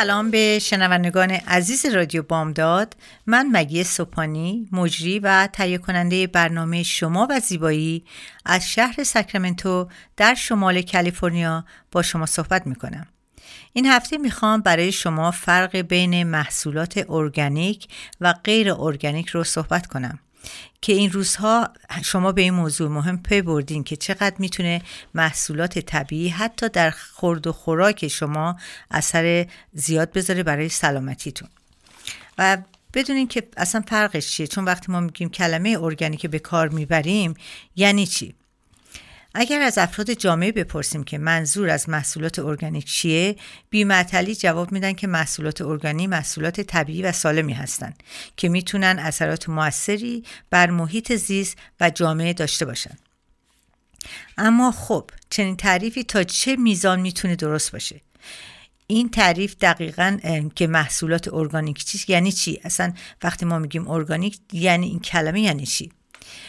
سلام به شنوندگان عزیز رادیو بامداد. من مگی سوپانی مجری و تهیه کننده برنامه شما و زیبایی از شهر ساکرامنتو در شمال کالیفرنیا با شما صحبت می کنم این هفته می‌خوام برای شما فرق بین محصولات ارگانیک و غیر ارگانیک رو صحبت کنم. که این روزها شما به این موضوع مهم پی بردین که چقدر می‌تونه محصولات طبیعی حتی در خورد و خوراک شما اثر زیاد بذاره برای سلامتیتون. و بدونین که اصلا فرقش چیه؟ چون وقتی ما میگیم کلمه ارگانیک به کار می‌بریم یعنی چی؟ اگر از افراد جامعه بپرسیم که منظور از محصولات ارگانیک چیه بیمعطلی جواب میدن که محصولات ارگانیک محصولات طبیعی و سالمی هستند که می‌تونن اثرات موثری بر محیط زیست و جامعه داشته باشن. اما خب چنین تعریفی تا چه میزان می‌تونه درست باشه؟ این تعریف دقیقا که محصولات ارگانیک چی یعنی چی؟ اصلا وقتی ما میگیم ارگانیک یعنی این کلمه یعنی چی؟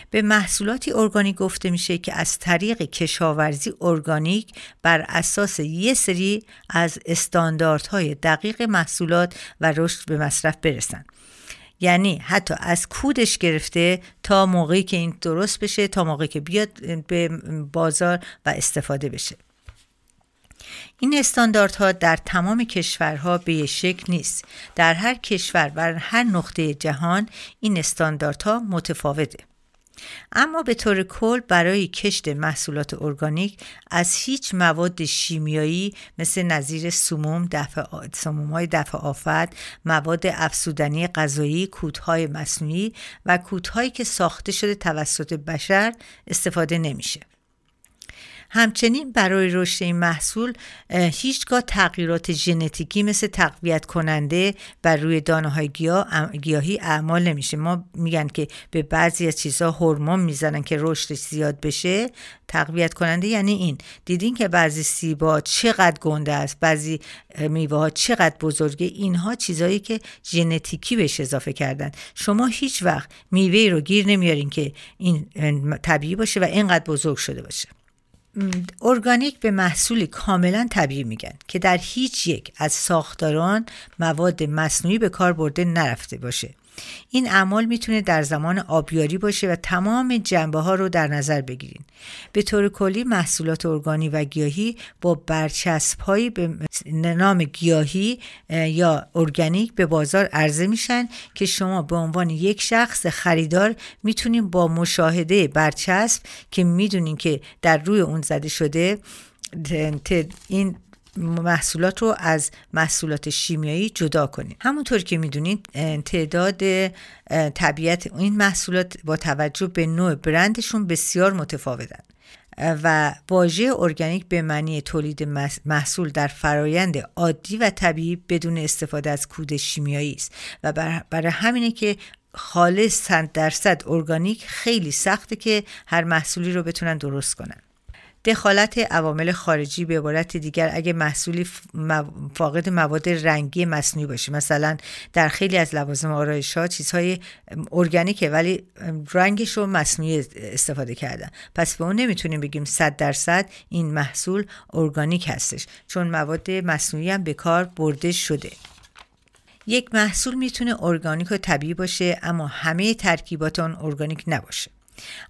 به محصولاتی ارگانیک گفته میشه که از طریق کشاورزی ارگانیک بر اساس یه سری از استانداردهای دقیق محصولات و رشد به مصرف برسن. یعنی حتی از کودش گرفته تا موقعی که این درست بشه تا موقعی که بیاد به بازار و استفاده بشه. این استانداردها در تمام کشورها به شکل نیست. در هر کشور و هر نقطه جهان این استانداردها متفاوته. اما به طور کل برای کشت محصولات ارگانیک از هیچ مواد شیمیایی مثل نظیر سموم دفع سموم های دفع آفت مواد افسودنی غذایی کودهای مصنوعی و کودهایی که ساخته شده توسط بشر استفاده نمیشه. همچنین برای رشد این محصول هیچگاه تغییرات ژنتیکی مثل تقویت کننده بر روی دانه های گیاه، گیاهی اعمال نمیشه. ما میگن که به بعضی از چیزها هورمون می‌زنن که رشدش زیاد بشه. تقویت کننده یعنی این. دیدین که بعضی سیبا چقدر گنده است بعضی میوه ها چقدر بزرگه. اینها چیزهایی که ژنتیکی بهش اضافه کردن. شما هیچ وقت میوه رو گیر نمیارین که این طبیعی باشه و اینقدر بزرگ شده باشه. ارگانیک به محصولی کاملا طبیعی میگن که در هیچ یک از ساختاران مواد مصنوعی به کار برده نرفته باشه. این اعمال می‌تونه در زمان آبیاری باشه و تمام جنبه ها رو در نظر بگیرین. به طور کلی محصولات ارگانی و گیاهی با برچسب هایی به نام گیاهی یا ارگانیک به بازار عرضه میشن که شما به عنوان یک شخص خریدار می‌تونین با مشاهده برچسب که می‌دونین که در روی اون زده شده این محصولات رو از محصولات شیمیایی جدا کنیم. همونطور که می‌دونید تعداد طبیعت این محصولات با توجه به نوع برندشون بسیار متفاوتن. و واژه ارگانیک به معنی تولید محصول در فرایند عادی و طبیعی بدون استفاده از کود شیمیایی است. و برای همینه که خالص 100 درصد ارگانیک خیلی سخته که هر محصولی رو بتونن درست کنن. دخالت عوامل خارجی به عبارت دیگر اگه محصولی فاقد مواد رنگی مصنوعی باشه. مثلا در خیلی از لوازم آرایش ها چیزهای ارگانیکه ولی رنگش رو مصنوعی استفاده کردن. پس به اون نمی‌تونیم بگیم 100 درصد این محصول ارگانیک هستش چون مواد مصنوعی هم به کار برده شده. یک محصول می‌تونه ارگانیک و طبیعی باشه اما همه ترکیبات آن ارگانیک نباشه.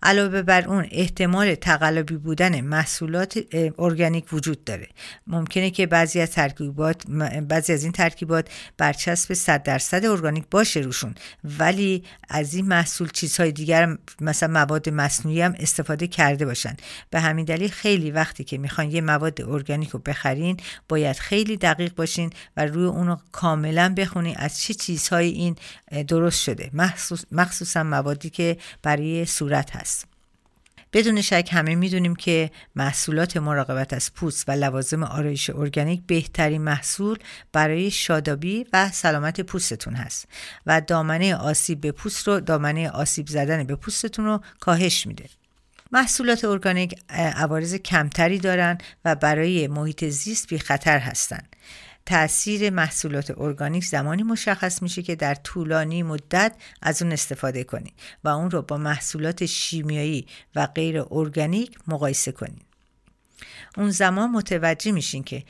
علاوه بر اون احتمال تقلبی بودن محصولات ارگانیک وجود داره. ممکنه که بعضی از ترکیبات بعضی از این ترکیبات برچسب 100 درصد ارگانیک باشه روشون. ولی از این محصول چیزهای دیگر مثلا مواد مصنوعی هم استفاده کرده باشن. به همین دلیل خیلی وقتی که می‌خوان یه مواد ارگانیک رو بخرین باید خیلی دقیق باشین و روی اونو کاملا بخونین از چه چیزهایی این درست شده. مخصوصا موادی که برای صورت هست بدون شک همه می‌دونیم که محصولات مراقبت از پوست و لوازم آرایش ارگانیک بهترین محصول برای شادابی و سلامت پوستتون هست و دامنه آسیب به پوست رو دامنه آسیب زدن به پوستتون رو کاهش میده محصولات ارگانیک عوارض کمتری دارن و برای محیط زیست بی خطر هستند. تاثیر محصولات ارگانیک زمانی مشخص میشه که در طولانی مدت از اون استفاده کنید و اون رو با محصولات شیمیایی و غیر ارگانیک مقایسه کنید. اون زمان متوجه میشین که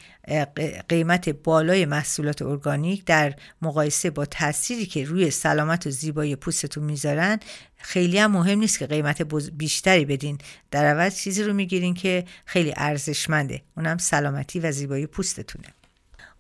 قیمت بالای محصولات ارگانیک در مقایسه با تأثیری که روی سلامت و زیبایی پوستتون می‌ذارن خیلی هم مهم نیست که قیمت بیشتری بدین. در عوض چیزی رو می‌گیرین که خیلی ارزشمنده. اونم سلامتی و زیبایی پوستتونه.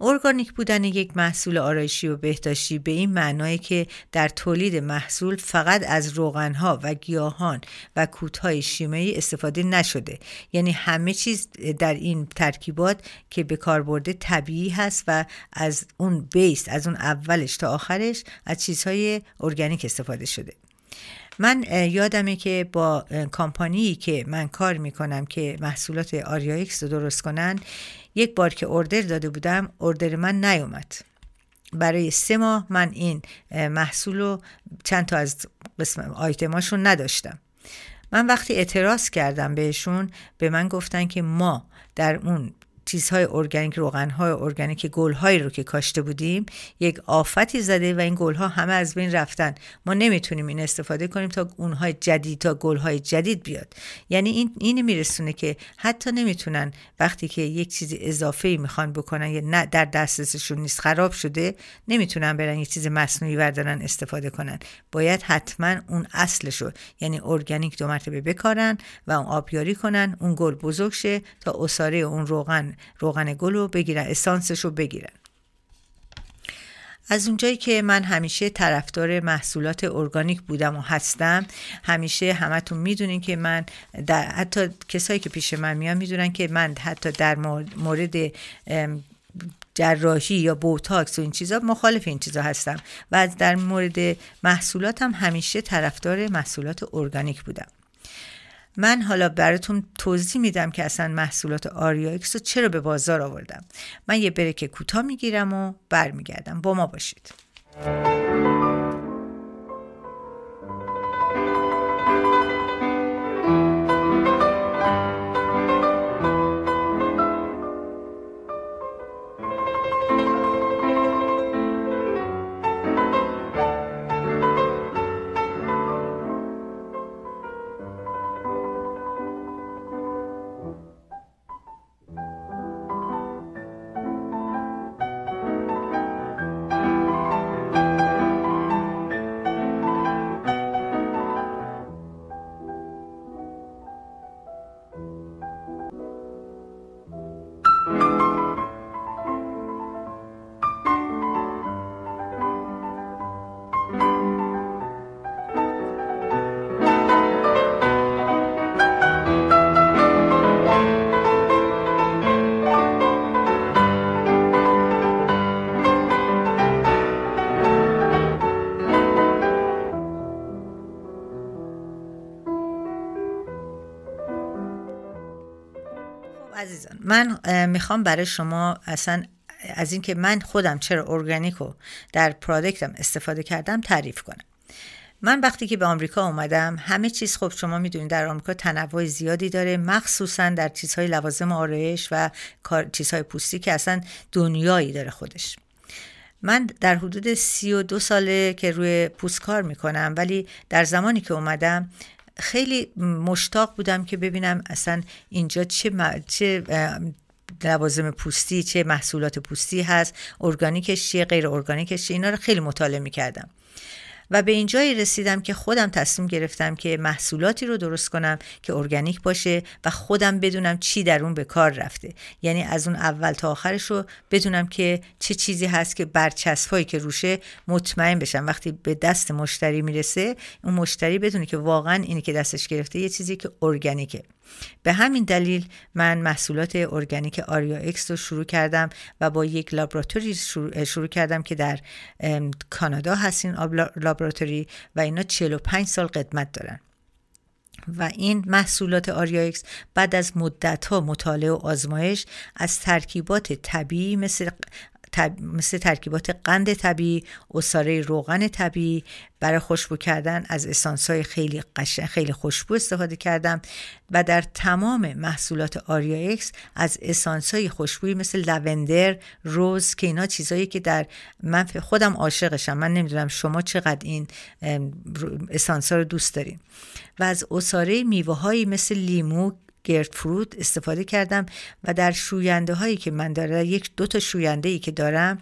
ارگانیک بودن یک محصول آرایشی و بهداشتی به این معنای که در تولید محصول فقط از روغنها و گیاهان و کودهای شیمیایی استفاده نشده. یعنی همه چیز در این ترکیبات که به کار برده طبیعی هست و از اون base از اون اولش تا آخرش از چیزهای ارگانیک استفاده شده. من یادمه که با کامپانی که من کار می‌کنم که محصولات آریایکس رو درست کنن یک بار که order داده بودم order من نیومد. برای سه ماه من این محصول رو چند تا از قسم آیتماشون نداشتم. من وقتی اعتراض کردم بهشون به من گفتن که ما در اون چیزهای ارگانیک روغنهای ارگانیک گلهایی رو که کاشته بودیم یک آفتی زده و این گلها همه از بین رفتن. ما نمی‌تونیم این استفاده کنیم تا اونهای جدید تا گلهای جدید بیاد. یعنی این این میرسونه که حتی نمی‌تونن وقتی که یک چیز اضافه ای می‌خوان بکنن یا نه در دسترسشون نیست خراب شده نمی‌تونن برن یک چیز مصنوعی بردارن استفاده کنن. باید حتما اون اصلشو یعنی ارگانیک دو مرتبه بکارن و اون آبیاری کنن اون گل بزرگ شه تا اساره اون روغن روغن گل رو بگیرن اسانسش رو بگیرن. از اونجایی که من همیشه طرفدار محصولات ارگانیک بودم و هستم همیشه همتون می‌دونین که من در حتی کسایی که پیش من میان می‌دونن که من حتی در مورد جراحی یا بوتاکس و این چیزا مخالف این چیزا هستم. و در مورد محصولاتم همیشه طرفدار محصولات ارگانیک بودم. من حالا براتون توضیح میدم که اصلا محصولات آریا اکس رو چرا به بازار آوردم. من یه break کوتاه می‌گیرم و برمیگردم. با ما باشید. من می‌خوام برای شما اصلا از اینکه من خودم چرا ارگانیک رو در پرادکتم استفاده کردم تعریف کنم. من وقتی که به آمریکا اومدم همه چیز خب شما می‌دونید در آمریکا تنوع زیادی داره مخصوصا در چیزهای لوازم آرایش و چیزهای پوستی که اصلا دنیایی داره خودش. من در حدود سی و دو ساله که روی پوست کار می‌کنم ولی در زمانی که اومدم خیلی مشتاق بودم که ببینم اصلا اینجا چه, چه لوازم پوستی چه محصولات پوستی هست ارگانیکش چیه غیر ارگانیکش چیه اینا رو خیلی مطالعه می‌کردم. و به اینجایی رسیدم که خودم تصمیم گرفتم که محصولاتی رو درست کنم که ارگانیک باشه و خودم بدونم چی در اون به کار رفته. یعنی از اون اول تا آخرش رو بدونم که چه چیزی هست که برچسبایی که روشه مطمئن بشم. وقتی به دست مشتری می‌رسه اون مشتری بدونه که واقعا اینی که دستش گرفته یه چیزی که ارگانیکه. به همین دلیل من محصولات ارگانیک آریا اکس رو شروع کردم و با یک laboratory شروع کردم که در کانادا هست این laboratory و اینا 45 سال قدمت دارن. و این محصولات آریایکس بعد از مدت ها مطالعه و آزمایش از ترکیبات طبیعی مثل مثل ترکیبات قند طبیعی اصاره روغن طبیعی. برای خوشبو کردن از اسانس های خیلی قشن خیلی خوشبو استفاده کردم و در تمام محصولات آریا اکس از اسانس های خوشبویی مثل لوندر روز که اینا چیزایی که در من خودم عاشقشم. من نمی‌دونم شما چقدر این اسانس ها رو دوست دارین. و از اصاره میوه مثل لیمو گرد فروت استفاده کردم و در شوینده هایی که من دارم یک دو تا شوینده ای که دارم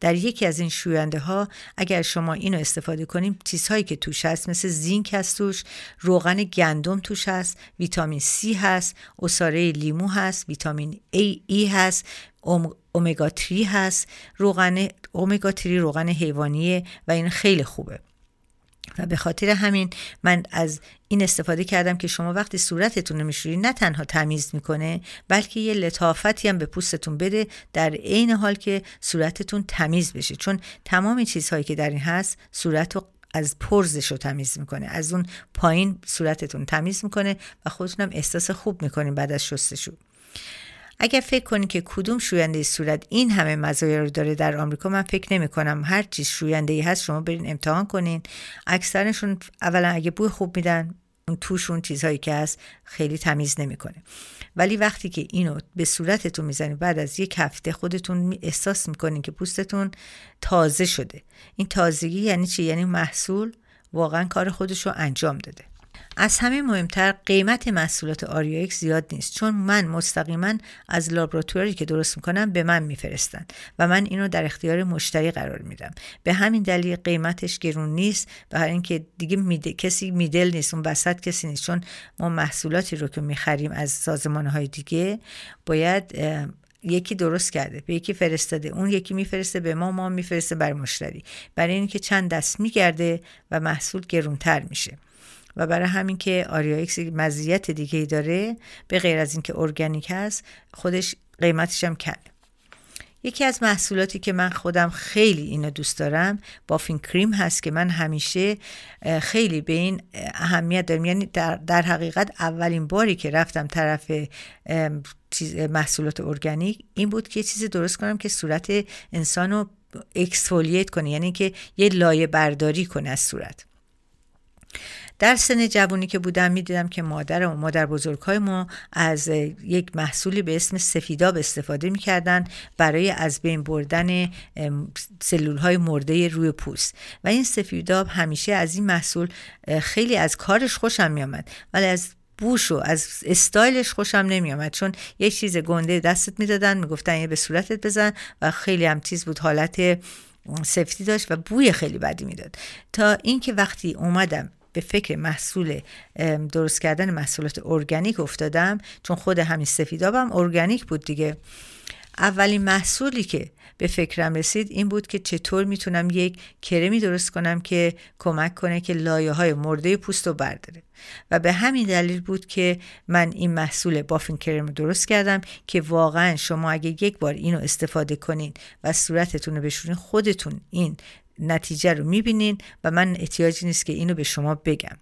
در یکی از این شوینده ها اگر شما اینو استفاده کنیم چیزهایی که توش هست مثل زینک هست توش روغن گندم توش هست ویتامین C هست اصاره لیمو هست ویتامین A, e هست اومگا 3 هست روغن اومگا 3 روغن حیوانیه و این خیلی خوبه. و به خاطر همین من از این استفاده کردم که شما وقتی صورتتون رو میشوری نه تنها تمیز می‌کنه بلکه یه لطافتی هم به پوستتون بده در عین حال که صورتتون تمیز بشه. چون تمام چیزهایی که در این هست صورت رو از پرزش رو تمیز می‌کنه. از اون پایین صورتتون تمیز می‌کنه و خودتونم احساس خوب می‌کنین بعد از شستشو. اگر فکر کنید که کدوم شوینده صورت این همه مزایا رو داره در آمریکا من فکر نمی کنم هر چیز شوینده ای هست شما برین امتحان کنین. اکثرشون اولا اگه بوی خوب میدن اون توشون چیزهایی که هست خیلی تمیز نمی‌کنه. ولی وقتی که اینو به صورتتون می‌زنید بعد از یک هفته خودتون احساس می‌کنین که پوستتون تازه شده. این تازگی یعنی چی؟ یعنی محصول واقعا کار خودش رو انجام داده. از همه مهمتر قیمت محصولات آریو زیاد نیست چون من مستقیما از لابراتوری که درست می‌کنم به من میفرستن و من اینو در اختیار مشتری قرار میدم. به همین دلیل قیمتش گرون نیست و اینکه دیگه کسی middle نیست اون وسط کسی نیست. چون ما محصولاتی رو که می‌خریم از سازمان های دیگه باید یکی درست کرده به یکی فرستاده اون یکی میفرسته به ما ما میفرسته بر مشتری. برای اینکه چند دست میگرده و محصول گرونتر میشه. و برای همین که آریایکس مزیت دیگه ای داره به غیر از اینکه ارگانیک هست خودش قیمتش هم کمه. یکی از محصولاتی که من خودم خیلی اینو دوست دارم بافین کریم هست که من همیشه خیلی به این اهمیت دارم. یعنی در, در حقیقت اولین باری که رفتم طرف محصولات ارگانیک این بود که یه چیزی درست کنم که صورت انسان رو اکسفولیت کنه. یعنی که یه لایه برداری کنه از صورت. در سن جوانی که بودم می‌دیدم که مادر و مادر بزرگهای ما از یک محصولی به اسم سفیداب استفاده می‌کردن برای از بین بردن سلول های مرده روی پوست. و این سفیداب همیشه از این محصول خیلی از کارش خوشم میامد ولی از بوش و از استایلش خوشم نمیامد چون یه چیز گنده دستت می‌دادن می‌گفتن یه به صورتت بزن و خیلی هم تیز بود حالت سفتی داشت و بوی خیلی بدی می‌داد. تا اینکه وقتی اومدم به فکر محصول درست کردن محصولات ارگانیک افتادم چون خود همین سفیدابم ارگانیک بود دیگه. اولین محصولی که به فکرم رسید این بود که چطور می‌تونم یک کرمی درست کنم که کمک کنه که لایه های مرده پوست رو برداره. و به همین دلیل بود که من این محصول بافین کرم رو درست کردم که واقعا شما اگه یک بار اینو استفاده کنین و صورتتون رو بشورین خودتون این نتیجه رو می‌بینین و من احتیاجی نیست که اینو به شما بگم.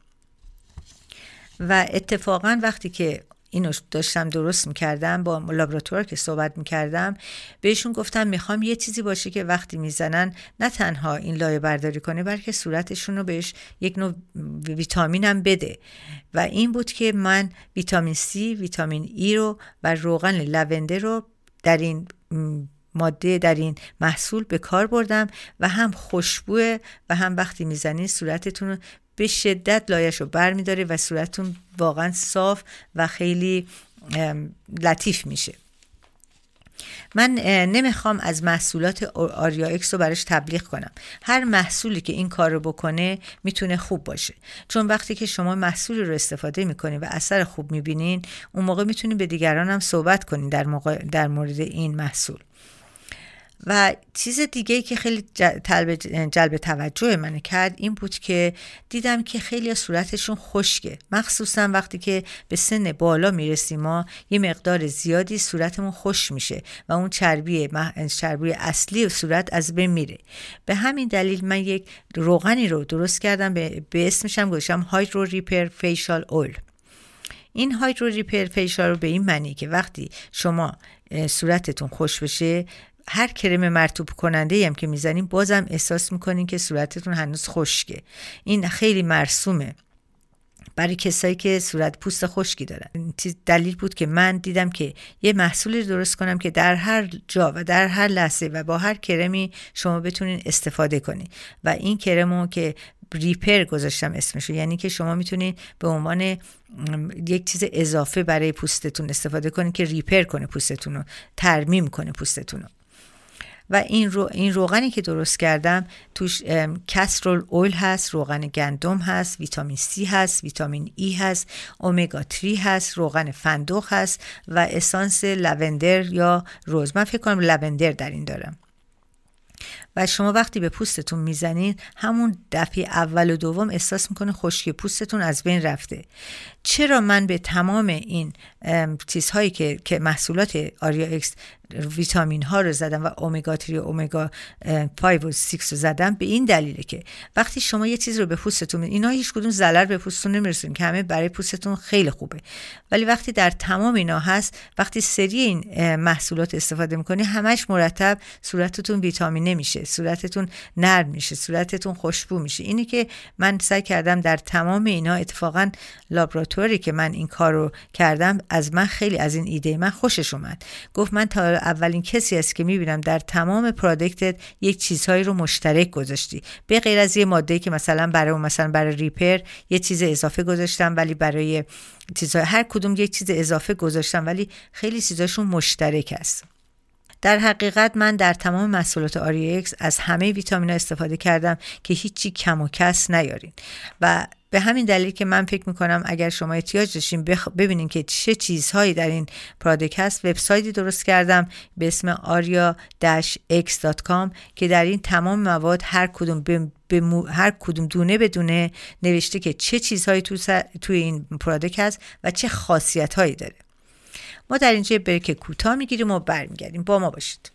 و اتفاقا وقتی که اینو داشتم درست می‌کردم با لابراتوار که صحبت می‌کردم بهشون گفتم می‌خوام یه چیزی باشه که وقتی می‌زنن نه تنها این لایه برداری کنه بلکه صورتشون رو بهش یک نوع ویتامین هم بده. و این بود که من ویتامین C ویتامین e رو و روغن لونده رو در این ماده در این محصول به کار بردم و هم خوشبوه و هم وقتی می‌زنین صورتتون رو به شدت لایش رو بر میداره و صورتتون واقعا صاف و خیلی لطیف میشه. من نمی‌خوام از محصولات آریا اکس رو براش تبلیغ کنم. هر محصولی که این کار رو بکنه می‌تونه خوب باشه. چون وقتی که شما محصولی رو استفاده می‌کنین و اثر خوب می‌بینین اون موقع می‌تونین به دیگران هم صحبت کنین در, در مورد این محصول. و چیز دیگه که خیلی جلب توجه من کرد این بود که دیدم که خیلی صورتشون خشکه. مخصوصا وقتی که به سن بالا می‌رسیم ما یه مقدار زیادی صورتمون خوش میشه و اون چربی چربی اصلی صورت از بین میره. به همین دلیل من یک روغنی رو درست کردم به, به اسمشم گذاشتم هایدرو ریپر فیشال اول. این هایدرو ریپر فیشال رو به این معنی که وقتی شما صورتتون خوش بشه هر کرم مرتوب کننده هم که می‌زنین بازم احساس می‌کنین که صورتتون هنوز خشکه. این خیلی مرسومه. برای کسایی که صورت پوست خشکی دارن. دلیل بود که من دیدم که یه محصولی درست کنم که در هر جا و در هر لحظه و با هر کرمی شما بتونین استفاده کنید و این کرمو که ریپر گذاشتم اسمشو یعنی که شما می‌تونید به عنوان یک چیز اضافه برای پوستتون استفاده کنید که ریپر کنه پوستتون رو ترمیم کنه پوستتون رو. و این رو این روغنی که درست کردم توش کسترول اویل هست روغن گندم هست ویتامین C هست ویتامین e هست اومگا 3 هست روغن فندق هست و اسانس لوندر یا روز. من فکر کنم لوندر در این دارم. و شما وقتی به پوستتون می‌زنین همون دفعه اول و دوم احساس می‌کنه خشکی پوستتون از بین رفته. چرا من به تمام این چیزهایی که که محصولات آریا اکس ویتامین ها رو زدم و اومگا 3 و اومگا 5 و 6 رو زدم به این دلیله که وقتی شما یه چیز رو به پوستتون اینا هیچ کدوم ضرر به پوستتون نمیرسون که همه برای پوستتون خیلی خوبه. ولی وقتی در تمام اینا هست وقتی سری این محصولات استفاده می‌کنی همش مرتب صورتتون ویتامین نمیشه صورتتون نرم میشه صورتتون خوشبو میشه. اینی که من سعی کردم در تمام اینا اتفاقا لابراتوری که من این کار رو کردم از من خیلی از این ایده من خوشش اومد. گفت من تا اولین کسی است که می‌بینم در تمام پرودکتت یک چیزهایی رو مشترک گذاشتی. به غیر از یه ماده که مثلا برای مثلا برای ریپر یه چیز اضافه گذاشتم ولی برای چیزهای هر کدوم یک چیز اضافه گذاشتم ولی خیلی چیزاشون مشترک است. در حقیقت من در تمام محصولات آری اکس از همه ویتامین ها استفاده کردم که هیچی کم و کس نیارین. و به همین دلیل که من فکر می‌کنم اگر شما احتیاج داشتین بخ... ببینین که چه چیزهایی در این پرادکت هست وبسایتی درست کردم به اسم aria-x.com که در این تمام مواد هر کدوم به, هر کدوم دونه به دونه نوشته که چه چیزهایی تو توی این پرادکت هست و چه خاصیت هایی داره. ما در اینجا بریک کوتاه می‌گیریم و برمیگردیم. با ما باشید.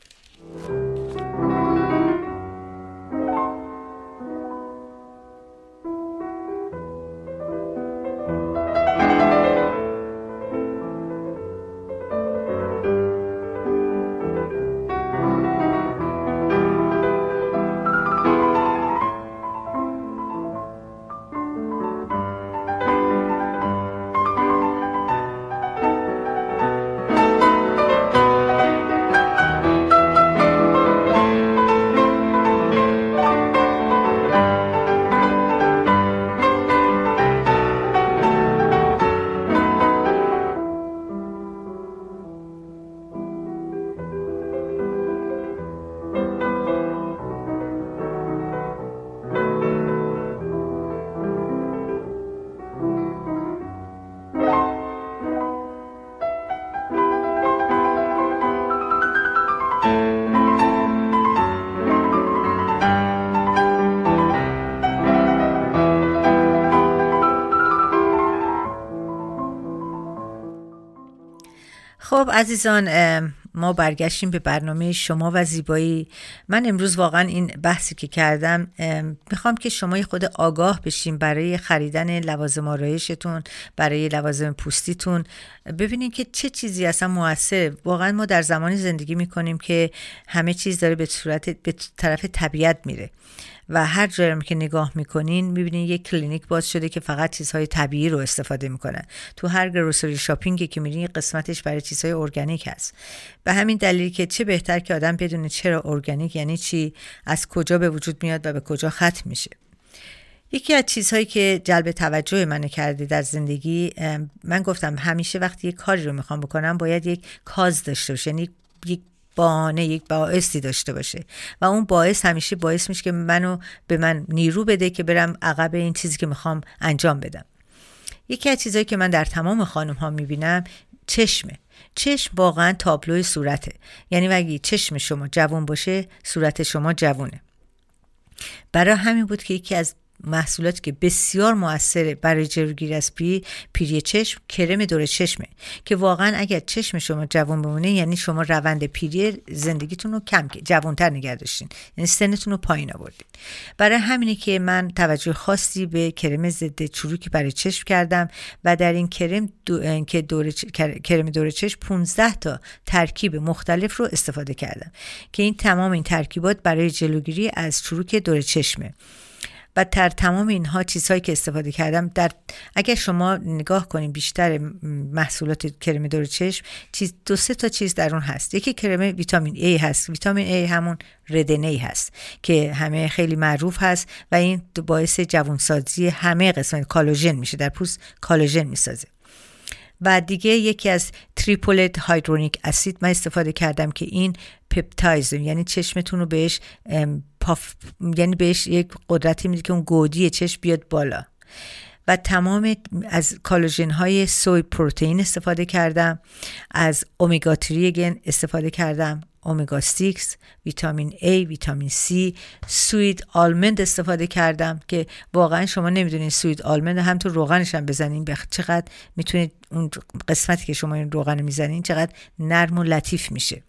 خب عزیزان ما برگشتیم به برنامه شما و زیبایی. من امروز واقعا این بحثی که کردم می‌خوام که شما خود آگاه بشیم برای خریدن لوازم آرایشتون برای لوازم پوستیتون. ببینید که چه چیزی اصلا موثر واقعا ما در زمانی زندگی می‌کنیم که همه چیز داره به صورت به طرف طبیعت میره. و هر جایی که نگاه می‌کنین می‌بینین یک کلینیک باز شده که فقط چیزهای طبیعی رو استفاده می‌کنن. تو هر گروسری شاپینگی که میرین قسمتش برای چیزهای ارگانیک هست. به همین دلیل که چه بهتر که آدم بدونه چرا ارگانیک یعنی چی از کجا به وجود میاد و به کجا ختم میشه. یکی از چیزهایی که جلب توجه منو کرده در زندگی من گفتم همیشه وقتی یک کاری رو می‌خوام بکنم باید یک کاز داشته باشه یعنی یک بانه یک باعثی داشته باشه. و اون باعث همیشه باعث میشه که منو به من نیرو بده که برم عقب این چیزی که می‌خوام انجام بدم. یکی از چیزهایی که من در تمام خانم ها می‌بینم چشمه. چشم واقعا تابلوی صورته. یعنی اگه چشم شما جوون باشه صورت شما جوونه برای همین بود که یکی از محصولاتی که بسیار موثره برای جلوگیری از پیر پیری چشم کرم دور چشمه. که واقعا اگر چشم شما جوان بمونه یعنی شما روند پیری زندگیتون رو کم جوانتر نگه داشتین. یعنی سنتون رو پایین آوردین. برای همینه که من توجه خاصی به کرم ضد چروکی برای چشم کردم و در این کرم دو... که دور کرم دور چشم 15 تا ترکیب مختلف رو استفاده کردم. که این تمام این ترکیبات برای جلوگیری از چروک دور چشمه. و در تمام اینها چیزهایی که استفاده کردم در اگر شما نگاه کنید بیشتر محصولات کرم دور چشم چیز دو سه تا چیز در اون هست. یکی کرم ویتامین A هست. ویتامین A همون ردنی هست که همه خیلی معروف هست و این باعث جوانسازی همه قسمت کالوژن میشه. در پوست کالوژن می‌سازه. و دیگه یکی از تریپولت هایدرونیک اسید. من استفاده کردم که این پپتایز یعنی چشمتون رو بهش پاف یعنی بهش یک قدرتی میده که اون گودی چشم بیاد بالا. تمام از کالوژن های سوی پروتئین استفاده کردم از اومگا 3 گن استفاده کردم اومگا 6 ویتامین A ویتامین C سوید آلمند استفاده کردم که واقعا شما نمی‌دونین سوید آلمند هم تو روغنش هم بزنین چقدر می‌تونید اون قسمتی که شما این روغن می‌زنین چقدر نرم و لطیف میشه.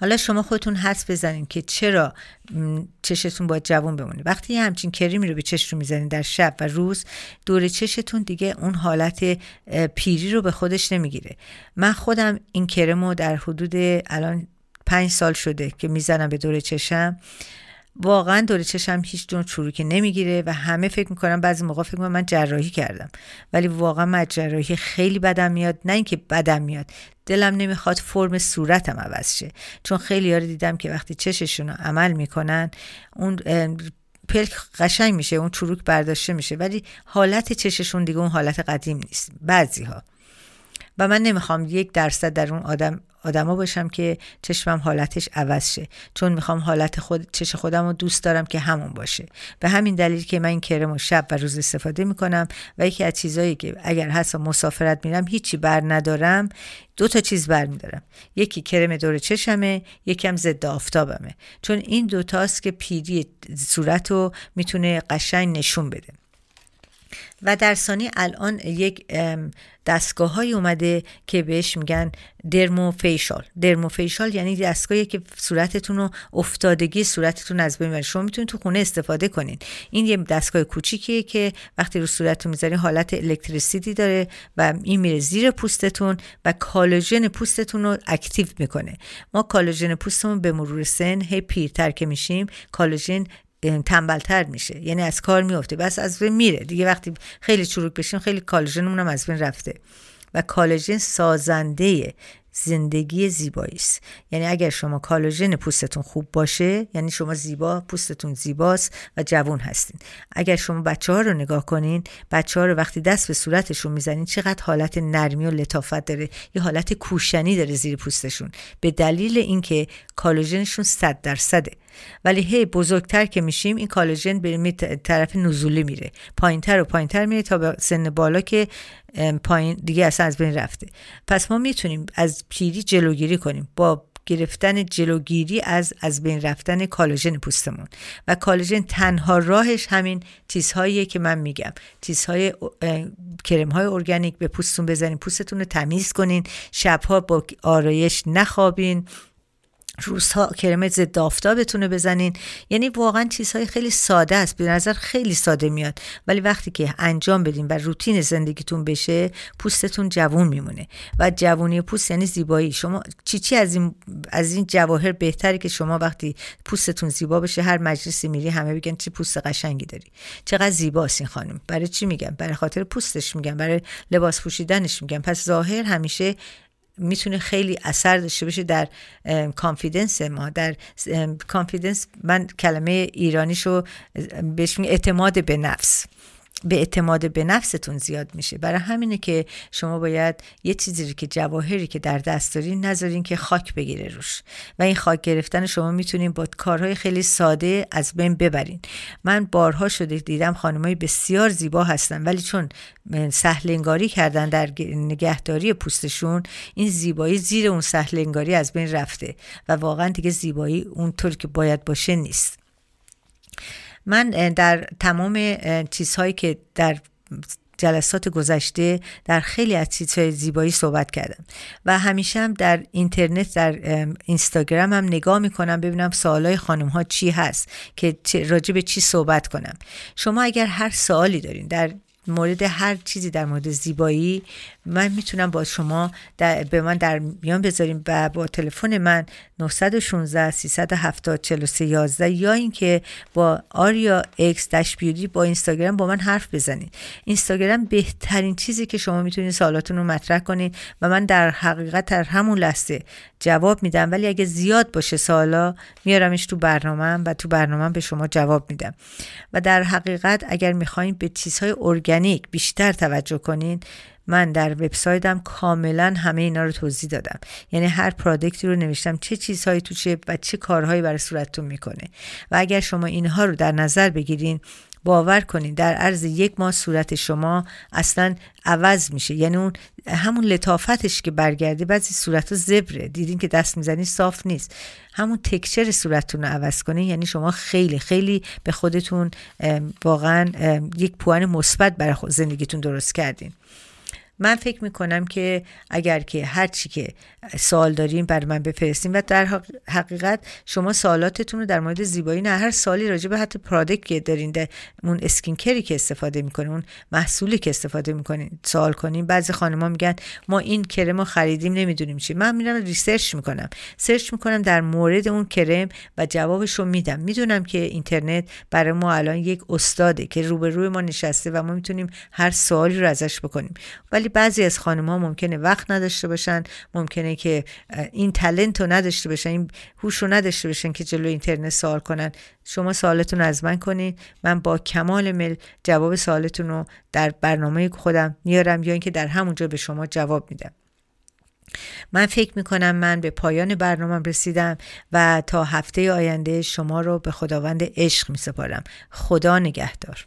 حالا شما خودتون حس بزنین که چرا چشتون باید جوان بمونه. وقتی یه همچین کریمی رو به چش رو می‌زنین در شب و روز دور چشتون دیگه اون حالت پیری رو به خودش نمی‌گیره. من خودم این کرم رو در حدود الان پنج سال شده که می‌زنم به دور چشم. واقعا دور چشم هیچ جون چروکی نمی‌گیره و همه فکر می‌کنم بعضی موقع فکر می‌کنم من جراحی کردم. ولی واقعا من جراحی خیلی بدم میاد نه اینکه بدم میاد. دلم نمی‌خواد فرم صورتم عوض شه. چون خیلی یاری دیدم که وقتی چششون رو عمل می‌کنن اون پلک قشنگ میشه اون چروک برداشته میشه. ولی حالت چششون دیگه اون حالت قدیم نیست. بعضی ها و من نمی‌خوام یک درصد در اون آدم آدما باشم که چشمم حالتش عوض شه. چون می‌خوام حالت خود چش خودم رو دوست دارم که همون باشه. به همین دلیل که من این کرم و شب و روز استفاده می‌کنم و یکی از چیزهایی که اگر هست مسافرت میرم هیچی بر ندارم. دو تا چیز بر میدارم. یکی کرم دور چشمه یکم ضد آفتابمه. چون این دوتاست که پیری صورت رو می‌تونه قشنگ نشون بده. و در ثانی الان یک دستگاه های اومده که بهش میگن درموفیشال درموفیشال یعنی دستگاهی که صورتتون رو افتادگی صورتتون از بین شما می‌تونید تو خونه استفاده کنین. این یه دستگاه کوچیکیه که وقتی رو صورتتون می‌ذارین حالت الکتریسیتی داره و این میره زیر پوستتون و collagen پوستتون رو active می‌کنه. ما collagen پوستمون به مرور سن هی پیرتر که میشیم collagen تنبلتر میشه. یعنی از کار میفته بس از بین میره. دیگه وقتی خیلی چروک بشیم خیلی collagen مون هم از بین رفته. و collagen سازنده زندگی زیبایی است. یعنی اگر شما collagen پوستتون خوب باشه یعنی شما زیبا پوستتون زیباست و جوون هستین. اگر شما بچه ها رو نگاه کنین بچه ها رو وقتی دست به صورتشون می‌زنین چقدر حالت نرمی و لطافت داره. یه حالت کوشنی داره زیر پوستشون. به دلیل اینکه کالژنشون صد درصده. ولی هی بزرگتر که میشیم این کالژن به طرف نزولی میره. پایینتر و پایینتر میره تا به سن بالا که پایین دیگه اصلا از بین رفته. پس ما می‌تونیم از پیری جلوگیری کنیم. با گرفتن جلوگیری از از بین رفتن کالژن پوستمون. و کالژن تنها راهش همین چیزهاییه که من میگم. چیزهای کرم های ارگانیک به پوستتون بزنین پوستتون رو تمیز کنین. شبها با آرایش نخوابین. روزها کرم ضد آفتابتونه بزنین. یعنی واقعا چیزهای خیلی ساده است. به نظر خیلی ساده میاد. ولی وقتی که انجام بدین و روتین زندگیتون بشه پوستتون جوون میمونه. و جوونی پوست یعنی زیبایی. شما چی چی از این از این جواهر بهتری که شما وقتی پوستتون زیبا بشه هر مجلسی میری همه بگن چه پوست قشنگی داری. چقدر زیباست خانم. برای چی میگم برای خاطر پوستش میگم برای لباس پوشیدنش میگم پس ظاهر همیشه می‌تونه خیلی اثر داشته باشه در confidence ما. در confidence من کلمه ایرانیشو بهش اعتماد به نفس. به اعتماد به نفستون زیاد میشه. برای همینه که شما باید یه چیزی که جواهری که در دست دارین نذارین که خاک بگیره روش. و این خاک گرفتن شما می‌تونین با کارهای خیلی ساده از بین ببرین. من بارها شده دیدم خانمای بسیار زیبا هستن ولی چون سهلنگاری کردن در نگهداری پوستشون این زیبایی زیر اون سهلنگاری از بین رفته و واقعا دیگه زیبایی اونطور که باید باشه نیست. من در تمام چیزهایی که در جلسات گذشته در خیلی از چیزهای زیبایی صحبت کردم. و همیشه هم در اینترنت در اینستاگرام هم نگاه می‌کنم ببینم سوالای خانم ها چی هست که راجع به چی صحبت کنم. شما اگر هر سوالی دارین در مورد هر چیزی در مورد زیبایی من می‌تونم با شما در به من در میان بذاریم و با تلفن من 916 370 43 11 یا اینکه با آریا اکس داش بیوتی با اینستاگرام با من حرف بزنید اینستاگرام بهترین چیزی که شما می‌تونید سوالاتون رو مطرح کنید و من در حقیقت در همون لحظه جواب میدم. ولی اگه زیاد باشه سوالا میارمش تو برنامه و تو برنامه به شما جواب میدم. و در حقیقت اگر می‌خواین به چیزهای ارگانیک بیشتر توجه کنین من در وبسایتم کاملا همه اینا رو توضیح دادم. یعنی هر پرادکتی رو نوشتم چه چیزهایی توشه و چه کارهایی برای صورتتون می‌کنه. و اگر شما اینها رو در نظر بگیرین باور کنین در عرض یک ماه صورت شما اصلا عوض میشه. یعنی اون همون لطافتش که برگرده بعضی صورت زبره. دیدین که دست می‌زنی صاف نیست. همون تکچر صورتتون رو عوض کنین. یعنی شما خیلی خیلی به خودتون واقعا یک پوان مثبت برای زندگیتون درست کردین. من فکر می‌کنم که اگر که هر چی که سوال داریم بر من بفرستیم و در حقیقت شما سوالاتتون رو در مورد زیبایی نه هر سوالی راجع به حتی product که دارین ده اون skin care ی که استفاده می‌کنین اون محصولی که استفاده می‌کنین سوال کنین. بعضی خانما میگن ما این کرم رو خریدیم نمی‌دونیم چی. من میرم research می‌کنم. search می‌کنم در مورد اون کرم و جوابش رو میدم. می‌دونم که اینترنت برای ما الان یک استاده که روبروی ما نشسته و ما می‌تونیم هر سوالی رو ازش بکنیم. ولی بعضی از خانم ها ممکنه وقت نداشته باشن ممکنه که این تلنت رو نداشته باشن این هوش رو نداشته باشن که جلو اینترنت سوال کنن. شما سوالتون از من کنید من با کمال مل جواب سوالتون رو در برنامه خودم میارم یا اینکه در همونجا به شما جواب میدم. من فکر می‌کنم من به پایان برنامه رسیدم و تا هفته آینده شما رو به خداوند عشق میسپارم. خدا نگهدار.